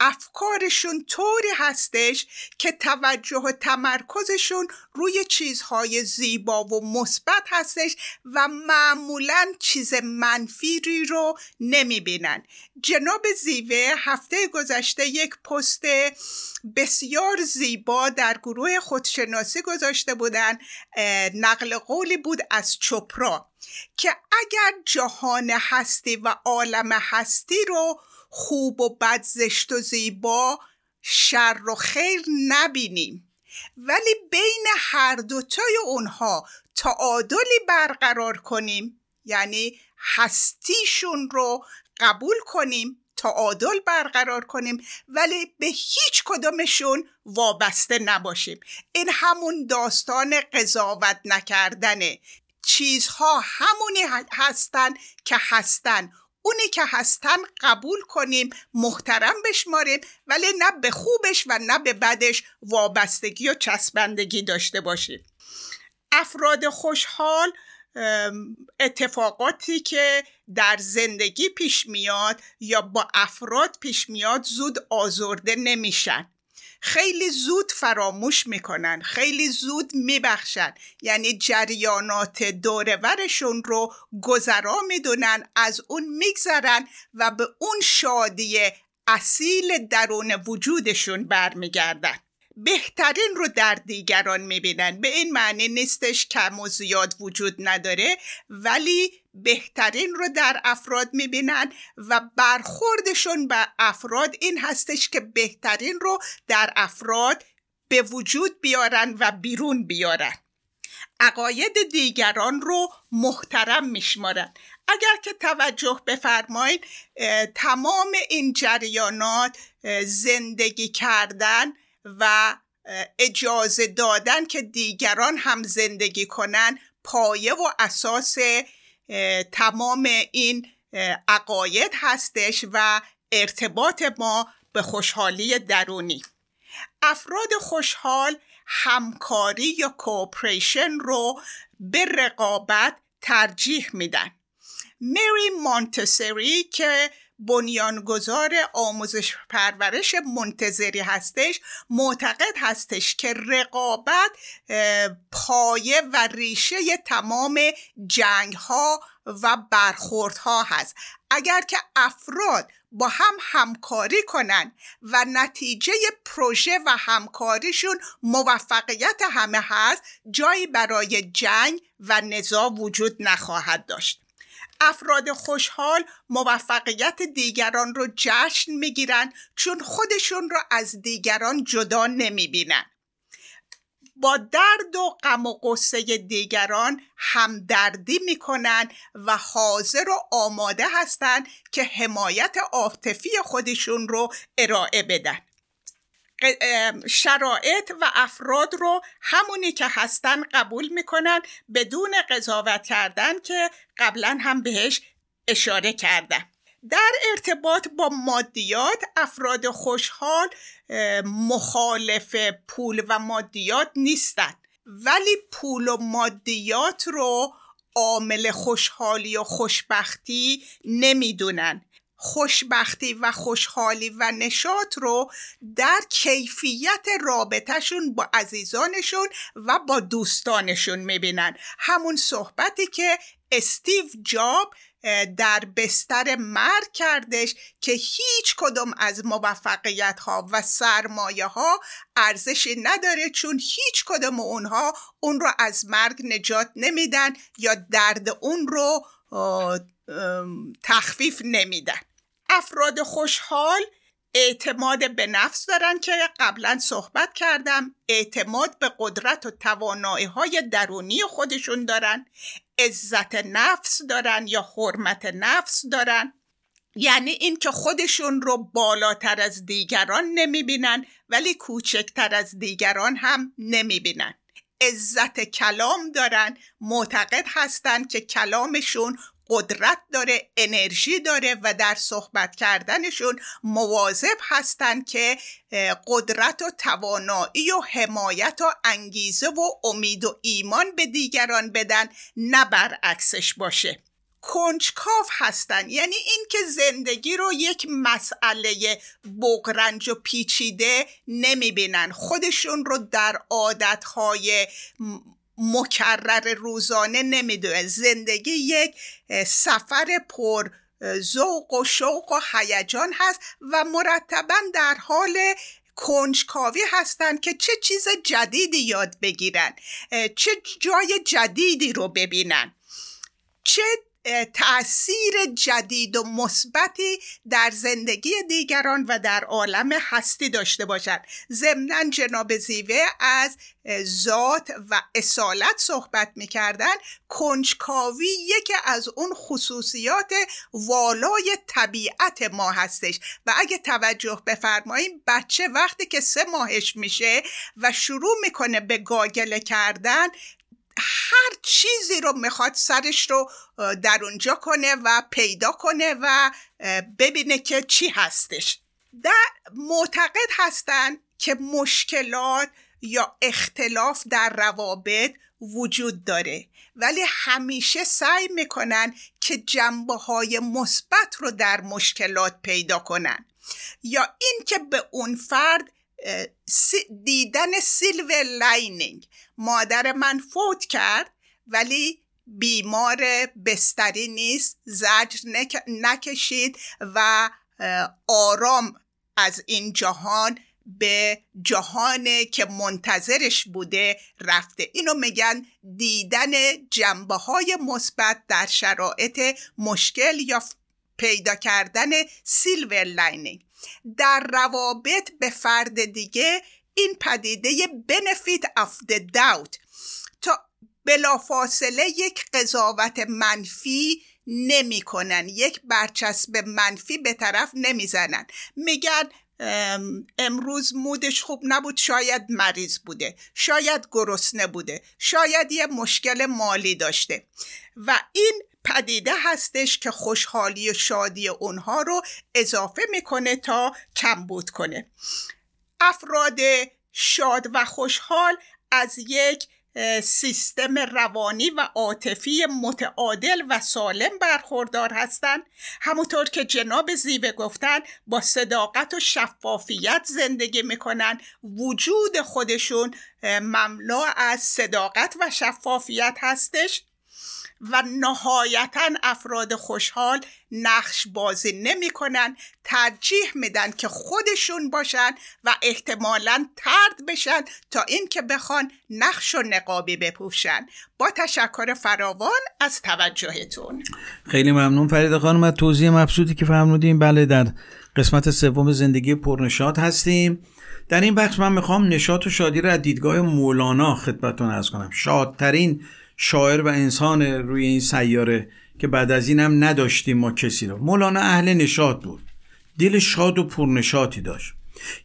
افکارشون طوری هستش که توجه و تمرکزشون روی چیزهای زیبا و مثبت هستش و معمولا چیز منفی رو نمی‌بینن. جناب زیوه هفته گذشته یک پست بسیار زیبا در گروه خودشناسی گذاشته بودن نقل قولی بود از چپرا که اگر جهان هستی و عالم هستی رو خوب و بد زشت و زیبا شر و خیر نبینیم. ولی بین هر دوتای اونها تعادلی برقرار کنیم یعنی هستیشون رو قبول کنیم تعادل برقرار کنیم ولی به هیچ کدومشون وابسته نباشیم. این همون داستان قضاوت نکردنه. چیزها همونی هستن که هستن. اونی که هستن قبول کنیم محترم بشماریم ولی نه به خوبش و نه به بدش وابستگی و چسبندگی داشته باشیم. افراد خوشحال اتفاقاتی که در زندگی پیش میاد یا با افراد پیش میاد زود آزرده نمیشن. خیلی زود فراموش می‌کنن خیلی زود میبخشن. یعنی جریانات دورورشون رو گذرا می‌دونن از اون میگذرن و به اون شادی اصیل درون وجودشون برمیگردن. بهترین رو در دیگران می‌بینن. به این معنی نیستش کم و زیاد وجود نداره ولی بهترین رو در افراد می‌بینن و برخوردشون به افراد این هستش که بهترین رو در افراد به وجود بیارن و بیرون بیارن. عقاید دیگران رو محترم میشمارن. اگر که توجه بفرمایید تمام این جریانات زندگی کردن و اجازه دادن که دیگران هم زندگی کنن پایه و اساس تمام این عقاید هستش و ارتباط ما به خوشحالی درونی. افراد خوشحال همکاری یا کوپریشن رو به رقابت ترجیح میدن. مری مانتسری که بنیانگذار آموزش پرورش منتظری هستش معتقد هستش که رقابت پایه و ریشه تمام جنگ ها و برخورد ها هست. اگر که افراد با هم همکاری کنن و نتیجه پروژه و همکاریشون موفقیت همه هست جایی برای جنگ و نزاع وجود نخواهد داشت. افراد خوشحال موفقیت دیگران رو جشن می‌گیرن چون خودشون رو از دیگران جدا نمی‌بینن. با درد و غم و قصه دیگران همدردی می‌کنن و حاضر و آماده هستند که حمایت عاطفی خودشون رو ارائه بدن. شرایط و افراد رو همونی که هستن قبول می‌کنن بدون قضاوت کردن که قبلا هم بهش اشاره کردن. در ارتباط با مادیات افراد خوشحال مخالف پول و مادیات نیستند ولی پول و مادیات رو عامل خوشحالی و خوشبختی نمی‌دونن. خوشبختی و خوشحالی و نشاط رو در کیفیت رابطهشون با عزیزانشون و با دوستانشون می‌بینن. همون صحبتی که استیو جاب در بستر مرگ کردش که هیچ کدوم از موفقیت ها و سرمایه ها ارزشی نداره چون هیچ کدوم اونها اون رو از مرگ نجات نمیدن یا درد اون رو تخفیف نمیدن. افراد خوشحال اعتماد به نفس دارن که قبلا صحبت کردم. اعتماد به قدرت و توانایی های درونی خودشون دارن. عزت نفس دارن یا حرمت نفس دارن. یعنی اینکه خودشون رو بالاتر از دیگران نمی‌بینن ولی کوچکتر از دیگران هم نمی‌بینن. عزت کلام دارن. معتقد هستند که کلامشون قدرت داره انرژی داره و در صحبت کردنشون مواظب هستند که قدرت و توانایی و حمایت و انگیزه و امید و ایمان به دیگران بدن نه برعکسش باشه. کنجکاف هستن یعنی اینکه زندگی رو یک مسئله بغرنج و پیچیده نمی‌بینن. خودشون رو در عادتهای مکرر روزانه نمی‌دونه. زندگی یک سفر پر ذوق و شوق و هیجان هست و مرتبا در حال کنجکاوی هستند که چه چیز جدیدی یاد بگیرن چه جای جدیدی رو ببینن چه تاثیر جدید و مثبتی در زندگی دیگران و در عالم هستی داشته باشند ضمنا جناب زیوه از ذات و اصالت صحبت می‌کردن کنجکاوی یکی از اون خصوصیات والای طبیعت ما هستش. و اگه توجه بفرماییم بچه وقتی که سه ماهش میشه و شروع می‌کنه به گاگله کردن هر چیزی رو می‌خواد سرش رو در اونجا کنه و پیدا کنه و ببینه که چی هستش. در معتقد هستن که مشکلات یا اختلاف در روابط وجود داره. ولی همیشه سعی می‌کنن که جنبه های مثبت رو در مشکلات پیدا کنن. یا اینکه به اون فرد دیدن silver lining. مادر من فوت کرد ولی بیمار بستری نیست زجر نکشید و آرام از این جهان به جهان که منتظرش بوده رفته. اینو میگن دیدن جنبه های مثبت در شرایط مشکل یا پیدا کردن silver lining. در روابط به فرد دیگه این پدیده benefit of the doubt. تا بلافاصله یک قضاوت منفی نمی‌کنن یک برچسب منفی به طرف نمی‌زنن. میگن امروز مودش خوب نبود شاید مریض بوده شاید گرسنه بوده شاید یه مشکل مالی داشته. و این پدیده هستش که خوشحالی و شادی اونها رو اضافه می‌کنه تا کمبود کنه. افراد شاد و خوشحال از یک سیستم روانی و عاطفی متعادل و سالم برخوردار هستند. همونطور که جناب زیوه گفتن با صداقت و شفافیت زندگی می‌کنن وجود خودشون مملو از صداقت و شفافیت هستش. و نهایتا افراد خوشحال نقش بازی نمی‌کنن ترجیح میدن که خودشون باشن و احتمالا ترد بشن تا اینکه بخوان نقش و نقابی بپوشن. با تشکر فراوان از توجهتون. خیلی ممنون فرید خانم. از توضیح مبسوطی که فرمودیم بله در قسمت سوم زندگی پرنشاد هستیم. در این بخش من می‌خوام نشاط و شادی را از دیدگاه مولانا خدمتتون ارز کنم. شادترین شاعر و انسان روی این سیاره که بعد از این هم نداشتیم ما کسی رو. مولانا اهل نشاط بود. دل شاد و پرنشاطی داشت.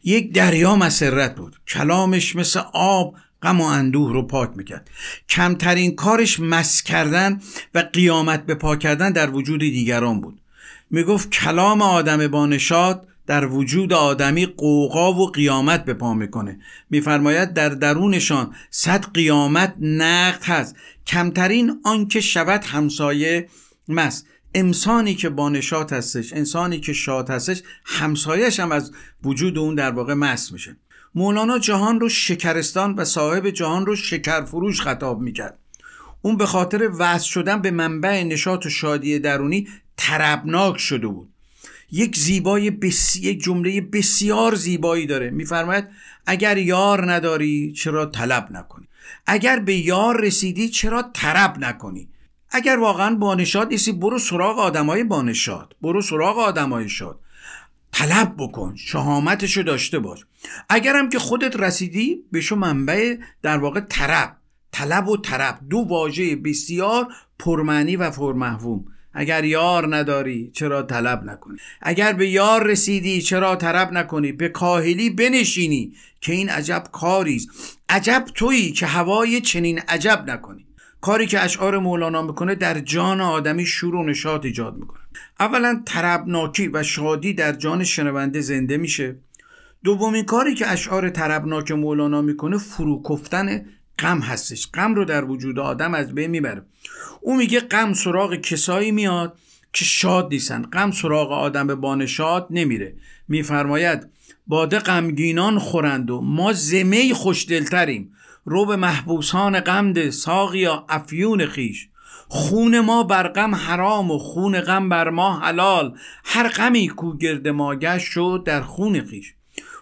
یک دریا مسرت بود. کلامش مثل آب غم و اندوه رو پاک می‌کرد. کمترین کارش مس کردن و قیامت به پاک کردن در وجود دیگران بود. می‌گفت کلام آدم با نشاط در وجود آدمی قوقا و قیامت به پا می‌کنه. میفرماید در درونشان صد قیامت نقد هست. کمترین آنکه شود همسایه مس انسانی که با نشاط هستش انسانی که شاد هستش همسایش هم از وجود اون در واقع مس میشه. مولانا جهان رو شکرستان و صاحب جهان رو شکر فروش خطاب می‌کرد. اون به خاطر وصل شدن به منبع نشاط و شادی درونی تربناک شده بود. یک زیبای بسی... یک جمله بسیار زیبایی داره. میفرماید اگر یار نداری چرا طلب نکنی؟ اگر به یار رسیدی چرا طرب نکنی؟ اگر واقعا بانشاد نیستی برو سراغ آدمای بانشاد برو سراغ آدمای شاد. طلب بکن شهامتشو داشته باش. اگرم که خودت رسیدی بشو منبع در واقع طرب. طلب و طرب دو واژه بسیار پرمعنی و پرمحوم اگر یار نداری چرا طلب نکنی؟ اگر به یار رسیدی چرا طلب نکنی؟ به کاهلی بنشینی که این عجب کاریست عجب تویی که هوای چنین عجب نکنی. کاری که اشعار مولانا می‌کنه در جان آدمی شور و نشاط ایجاد می‌کنه. اولا طربناکی و شادی در جان شنونده زنده میشه. دومین کاری که اشعار طربناک مولانا می‌کنه فروکفتن غم هستش. غم رو در وجود آدم از بین می‌بره. او میگه غم سراغ کسایی میاد که شاد نیستن. غم سراغ آدم بانشاد نمیره. میفرماید باده غمگینان خورند و ما زمه خوشدلتریم. رو به محبوسان غمده ساقیا افیون خیش خون ما بر غم حرام و خون غم بر ما حلال. هر غمی کو گرد ما گشت شد در خون خیش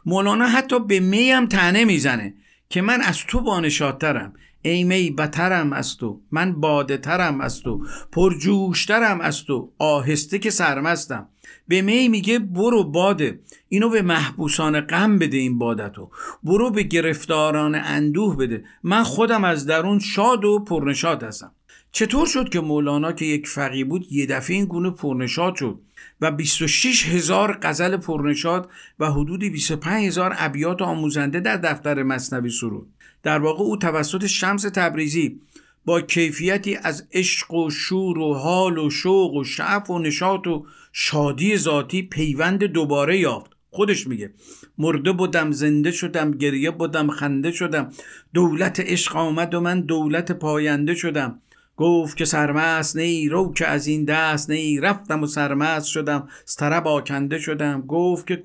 مولانا حتی به می هم تنه می‌زنه. که من از تو بانشادترم. ای می بترم از تو. من باده ترم از تو. پرجوشترم از تو. آهسته که سرمستم. به می میگه برو باده. اینو به محبوسان غم بده این بادتو. برو به گرفتاران اندوه بده. من خودم از درون شاد و پرنشاد هستم. چطور شد که مولانا که یک فقی بود یه دفعه این گونه پرنشاد شد؟ و 26 هزار غزل پرنشاد و حدود 25 هزار ابیات آموزنده در دفتر مصنوی سرود. در واقع او توسط شمس تبریزی با کیفیتی از عشق و شور و حال و شوق و شعف و نشاط و شادی ذاتی پیوند دوباره یافت. خودش میگه مرده بودم زنده شدم گریه بودم خنده شدم. دولت عشق آمد و من دولت پاینده شدم. گفت که سرمست نی رو که از این دست نی رفتم و سرمست شدم از طرب آکنده شدم. گفت که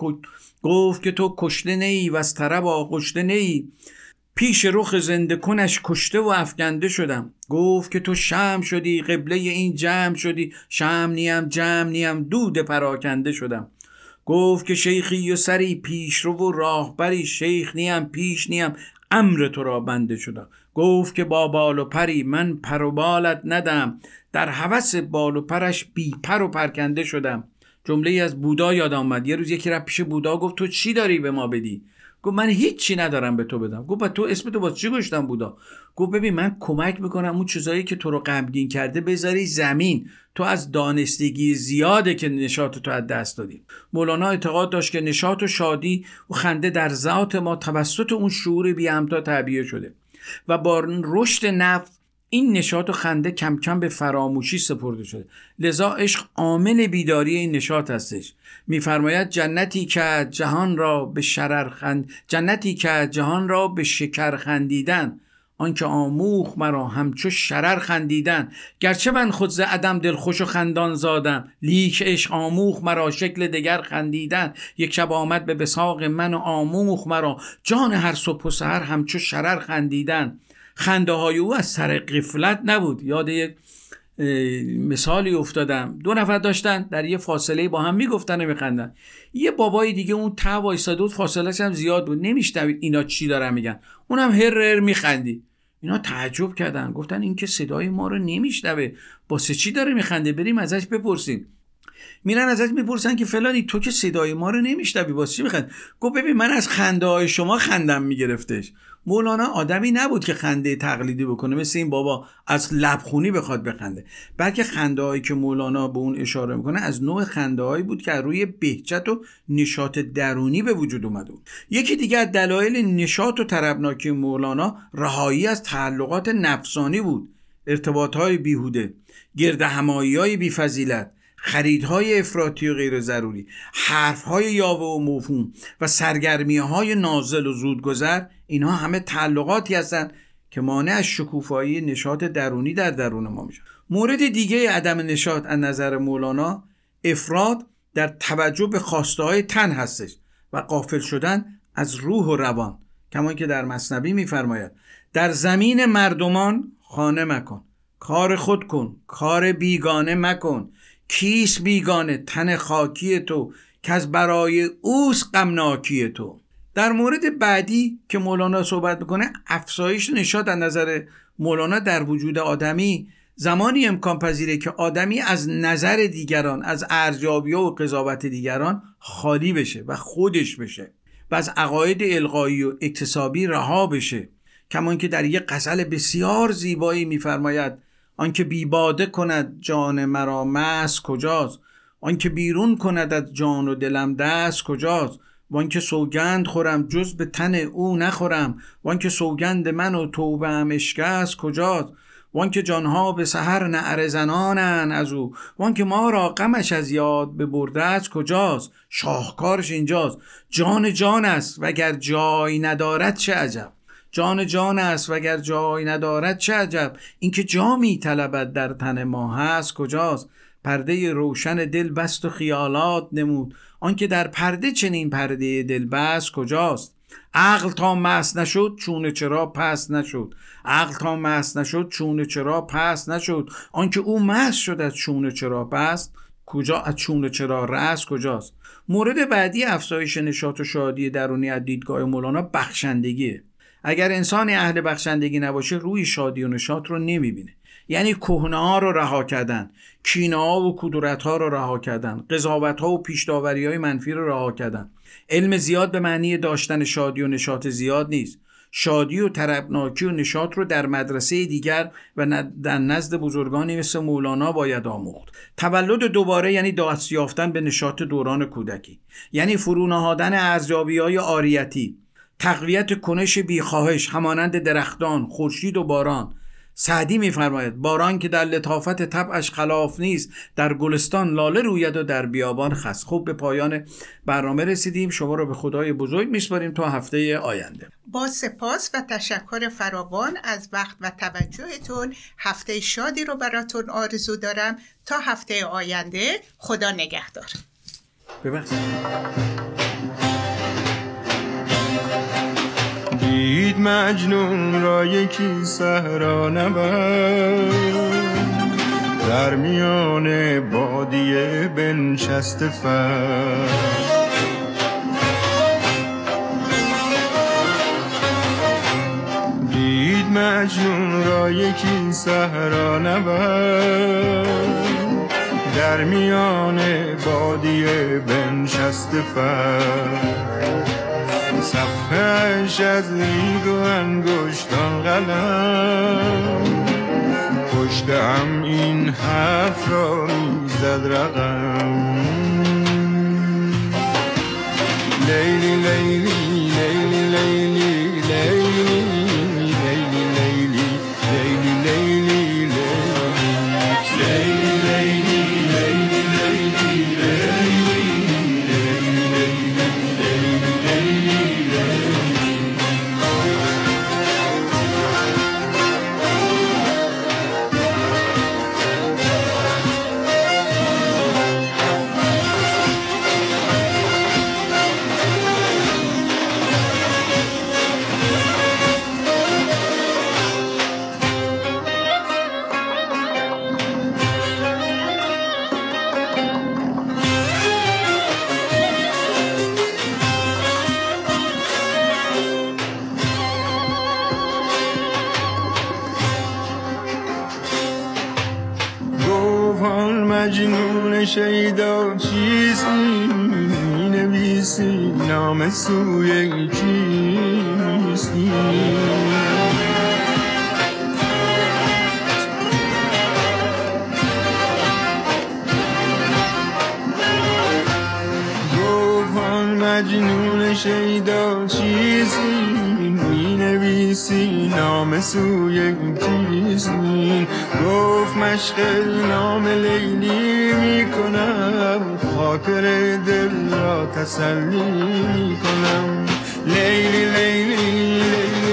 گفت که تو کشته نی و از طرب آغشته نی پیش رخ زنده کنش کشته و افکنده شدم. گفت که تو شم شدی قبله این جمع شدی. شم نیم جمع نیم دود پراکنده شدم. گفت که شیخی و سری پیش رو و راهبری. شیخ نیم پیش نیم امر تو را بنده شدم. گفت که با بال و پری من پر و بالت ندم. در هوس بال و پرش بی پر و پرکنده شدم. جمله از بودا یاد آمد. یه روز یکی رفت پیش بودا گفت تو چی داری به ما بدی؟ گفت من هیچی ندارم به تو بدم. گفت تو اسم تو با چی گشتم بودا؟ گفت ببین من کمک می‌کنم اون چیزایی که تو رو غمگین کرده بذاری زمین. تو از دانستگی زیاده که نشاط تو از دست دادیم مولانا اعتقاد داشت که نشاط و شادی و خنده در ذات ما توسط اون شعور بی تعبیه شده. و با رشد نفس این نشاط و خنده کم کم به فراموشی سپرده شده. لذا عشق عامل بیداری این نشاط هستش. میفرماید جنتی که جهان را به شرر خند جنتی که جهان را به شکر خندیدن. آنکه آموخ مرا همچو شرر خندیدن. گرچه من خود ز عدم دلخوش و خندان زادم. لیک عشق آموخ مرا شکل دگر خندیدن. یک شب آمد به بساق من و آموخ مرا. جان هر صبح و سحر همچو شرر خندیدن. خنده های او از سر قفلت نبود. یاد یک مثالی افتادم. دو نفر داشتن در یه فاصله با هم می‌گفتن و میخندن. یه بابای دیگه اون تا وایساده بود فاصلهش هم زیاد بود. نمیشنوید اینا چی دارن میگن. اونم هر هر میخندی. اینا تعجب کردن. گفتن این که صدای ما رو نمیشنوه. باسه چی داره میخنده؟ بریم ازش بپرسیم. میرن ازش می‌پرسن که فلانی تو که صدای ما رو نمیشنوی واسه چی میخند گفت ببین من از خنده های شما خندم میگرفتش. مولانا آدمی نبود که خنده تقلیدی بکنه مثل این بابا از لبخونی بخواد بخنده. بلکه خنده هایی که مولانا به اون اشاره می‌کنه از نوع خنده هایی بود که روی بهجت و نشاط درونی به وجود اومده بود یکی دیگه از دلایل نشاط و طربناکی مولانا رهایی از تعلقات نفسانی بود. ارتباط های بیهوده گرد همایی های بیفضیلت. خریدهای افراطی و غیر ضروری حرفهای یاوه و مفهوم و سرگرمی های نازل و زودگذر اینها همه تعلقاتی هستند که مانع از شکوفایی نشاط درونی در درون ما میشن. مورد دیگه عدم نشاط از نظر مولانا افراد در توجه به خواسته های تن هستش و قافل شدن از روح و روان کما که در مصنبی میفرماید در زمین مردمان خانه مکن کار خود کن کار بیگانه مکن کیس بیگانه تن خاکی تو که از برای اوس غمناکی تو؟ در مورد بعدی که مولانا صحبت می‌کنه افزایش نشاد از نظر مولانا در وجود آدمی زمانی امکان پذیره که آدمی از نظر دیگران از ارزیابی و قضاوت دیگران خالی بشه و خودش بشه و از عقاید القایی و اکتسابی رها بشه. کمان که در یک غزل بسیار زیبایی میفرماید آنکه بیباده کند جان مرا مس کجاست؟ آنکه بیرون کند از جان و دلم دست کجاست؟ وانکه سوگند خورم جز به تن او نخورم؟ وانکه سوگند من و توبه هم اشکست کجاست؟ وانکه جانها به سحر نعر زنانن از او؟ وانکه ما را غمش از یاد به برده از کجاست؟ شاهکارش اینجاست. جان جان است وگر جای ندارد چه عجب؟ جان جان است وگر جای ندارد چه عجب؟ اینکه جا می طلبد در تن ما هست کجاست؟ پرده روشن دل بست و خیالات نمود. آنکه در پرده چنین پرده دل بست کجاست؟ عقل تا مس نشد چونه چرا پس نشد؟ عقل تا مس نشد چونه چرا پس نشد؟ آنکه او مس شد از چونه چرا پست کجا از چونه چرا رس کجاست؟ مورد بعدی افزایش نشاط و شادی درونی از دیدگاه مولانا بخشندگیه. اگر انسان اهل بخشندگی نباشه روی شادی و نشاط رو نمی‌بینه. یعنی کهنه ها رو رها کردن کینه ها و کدورت ها رو رها کردن قضاوت ها و پیشداوری های منفی رو رها کردن. علم زیاد به معنی داشتن شادی و نشاط زیاد نیست. شادی و طربناکی و نشاط رو در مدرسه دیگر و در نزد بزرگانی مثل مولانا باید آموخت. تولد دوباره یعنی دست یافتن به نشاط دوران کودکی. یعنی فرونهادن ارزیابی های آریتی. تقویت کنش بیخواهش همانند درختان خورشید و باران. سعدی میفرماید باران که در لطافت طبعش خلاف نیست در گلستان لاله روید و در بیابان خس. خوب به پایان برنامه رسیدیم. شما رو به خدای بزرگ میسپاریم تا هفته آینده. با سپاس و تشکر فراوان از وقت و توجهتون هفته شادی رو براتون آرزو دارم. تا هفته آینده خدا نگهدار. دید مجنون را یکی صحرا در میان بادیه بنشست فر دید مجنون را یکی صحرا در میان بادیه بنشست فر صفحش از ریگ و انگشتان قلم. پشت هم این حرف را می‌زد رقم. سوی کیستی؟ گفت مجنون شیدا چیزی می نویسی نام سوی کیستی؟ گفت مشق نام لیلی می خاطر دل را تسلی کنم. لیلی لیلی لیلی.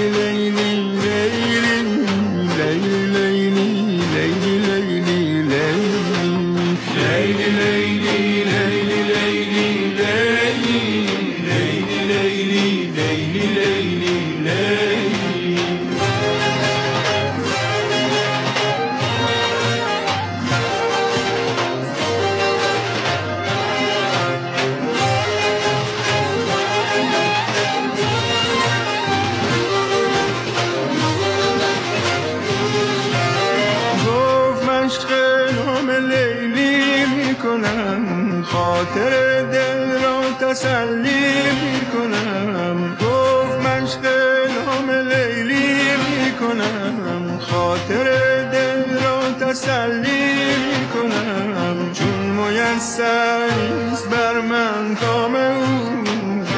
نیست بر من کام او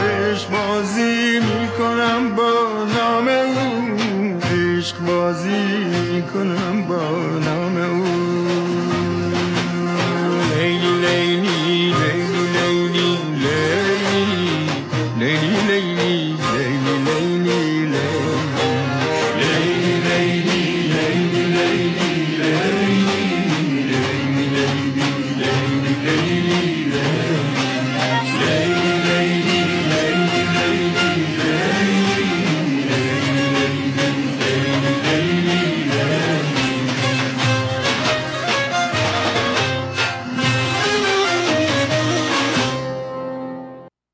عشق بازی می‌کنم با نام او عشق بازی می‌کنم.